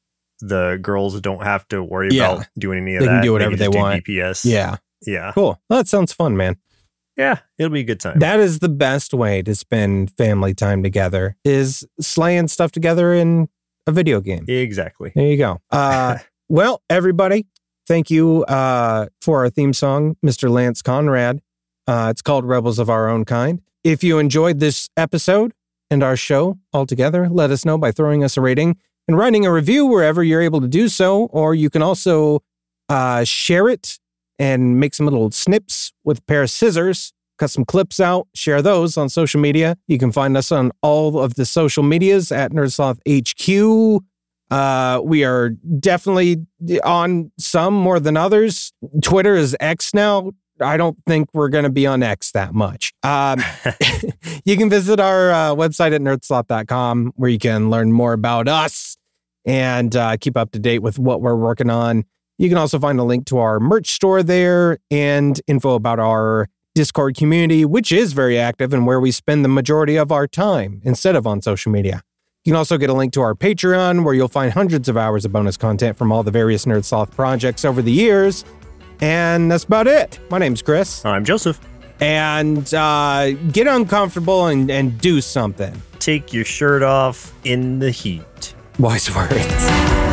the girls don't have to worry Yeah. about doing any of They that. They can do whatever just they want. DPS. Yeah. Yeah. Cool. Well, that sounds fun, man. Yeah. It'll be a good time. That is the best way to spend family time together is slaying stuff together in a video game. exactly. There you go. Uh, well, everybody, thank you uh, for our theme song, Mr. Lance Conrad. Uh, it's called Rebels of Our Own Kind. If you enjoyed this episode and our show altogether, let us know by throwing us a rating and writing a review wherever you're able to do so. Or you can also uh, share it and make some little snips with a pair of scissors, cut some clips out, share those on social media. You can find us on all of the social medias at Nerdsloth HQ. Uh, we are definitely on some more than others. Twitter is X now. I don't think we're going to be on X that much. Um, you can visit our uh, website at nerdsloth.com where you can learn more about us and uh, keep up to date with what we're working on. You can also find a link to our merch store there and info about our Discord community, which is very active and where we spend the majority of our time instead of on social media. You can also get a link to our Patreon, where you'll find hundreds of hours of bonus content from all the various Nerd Sloth projects over the years. And that's about it. My name's Chris. I'm Joseph. And uh, get uncomfortable and, and do something. Take your shirt off in the heat. Wise words.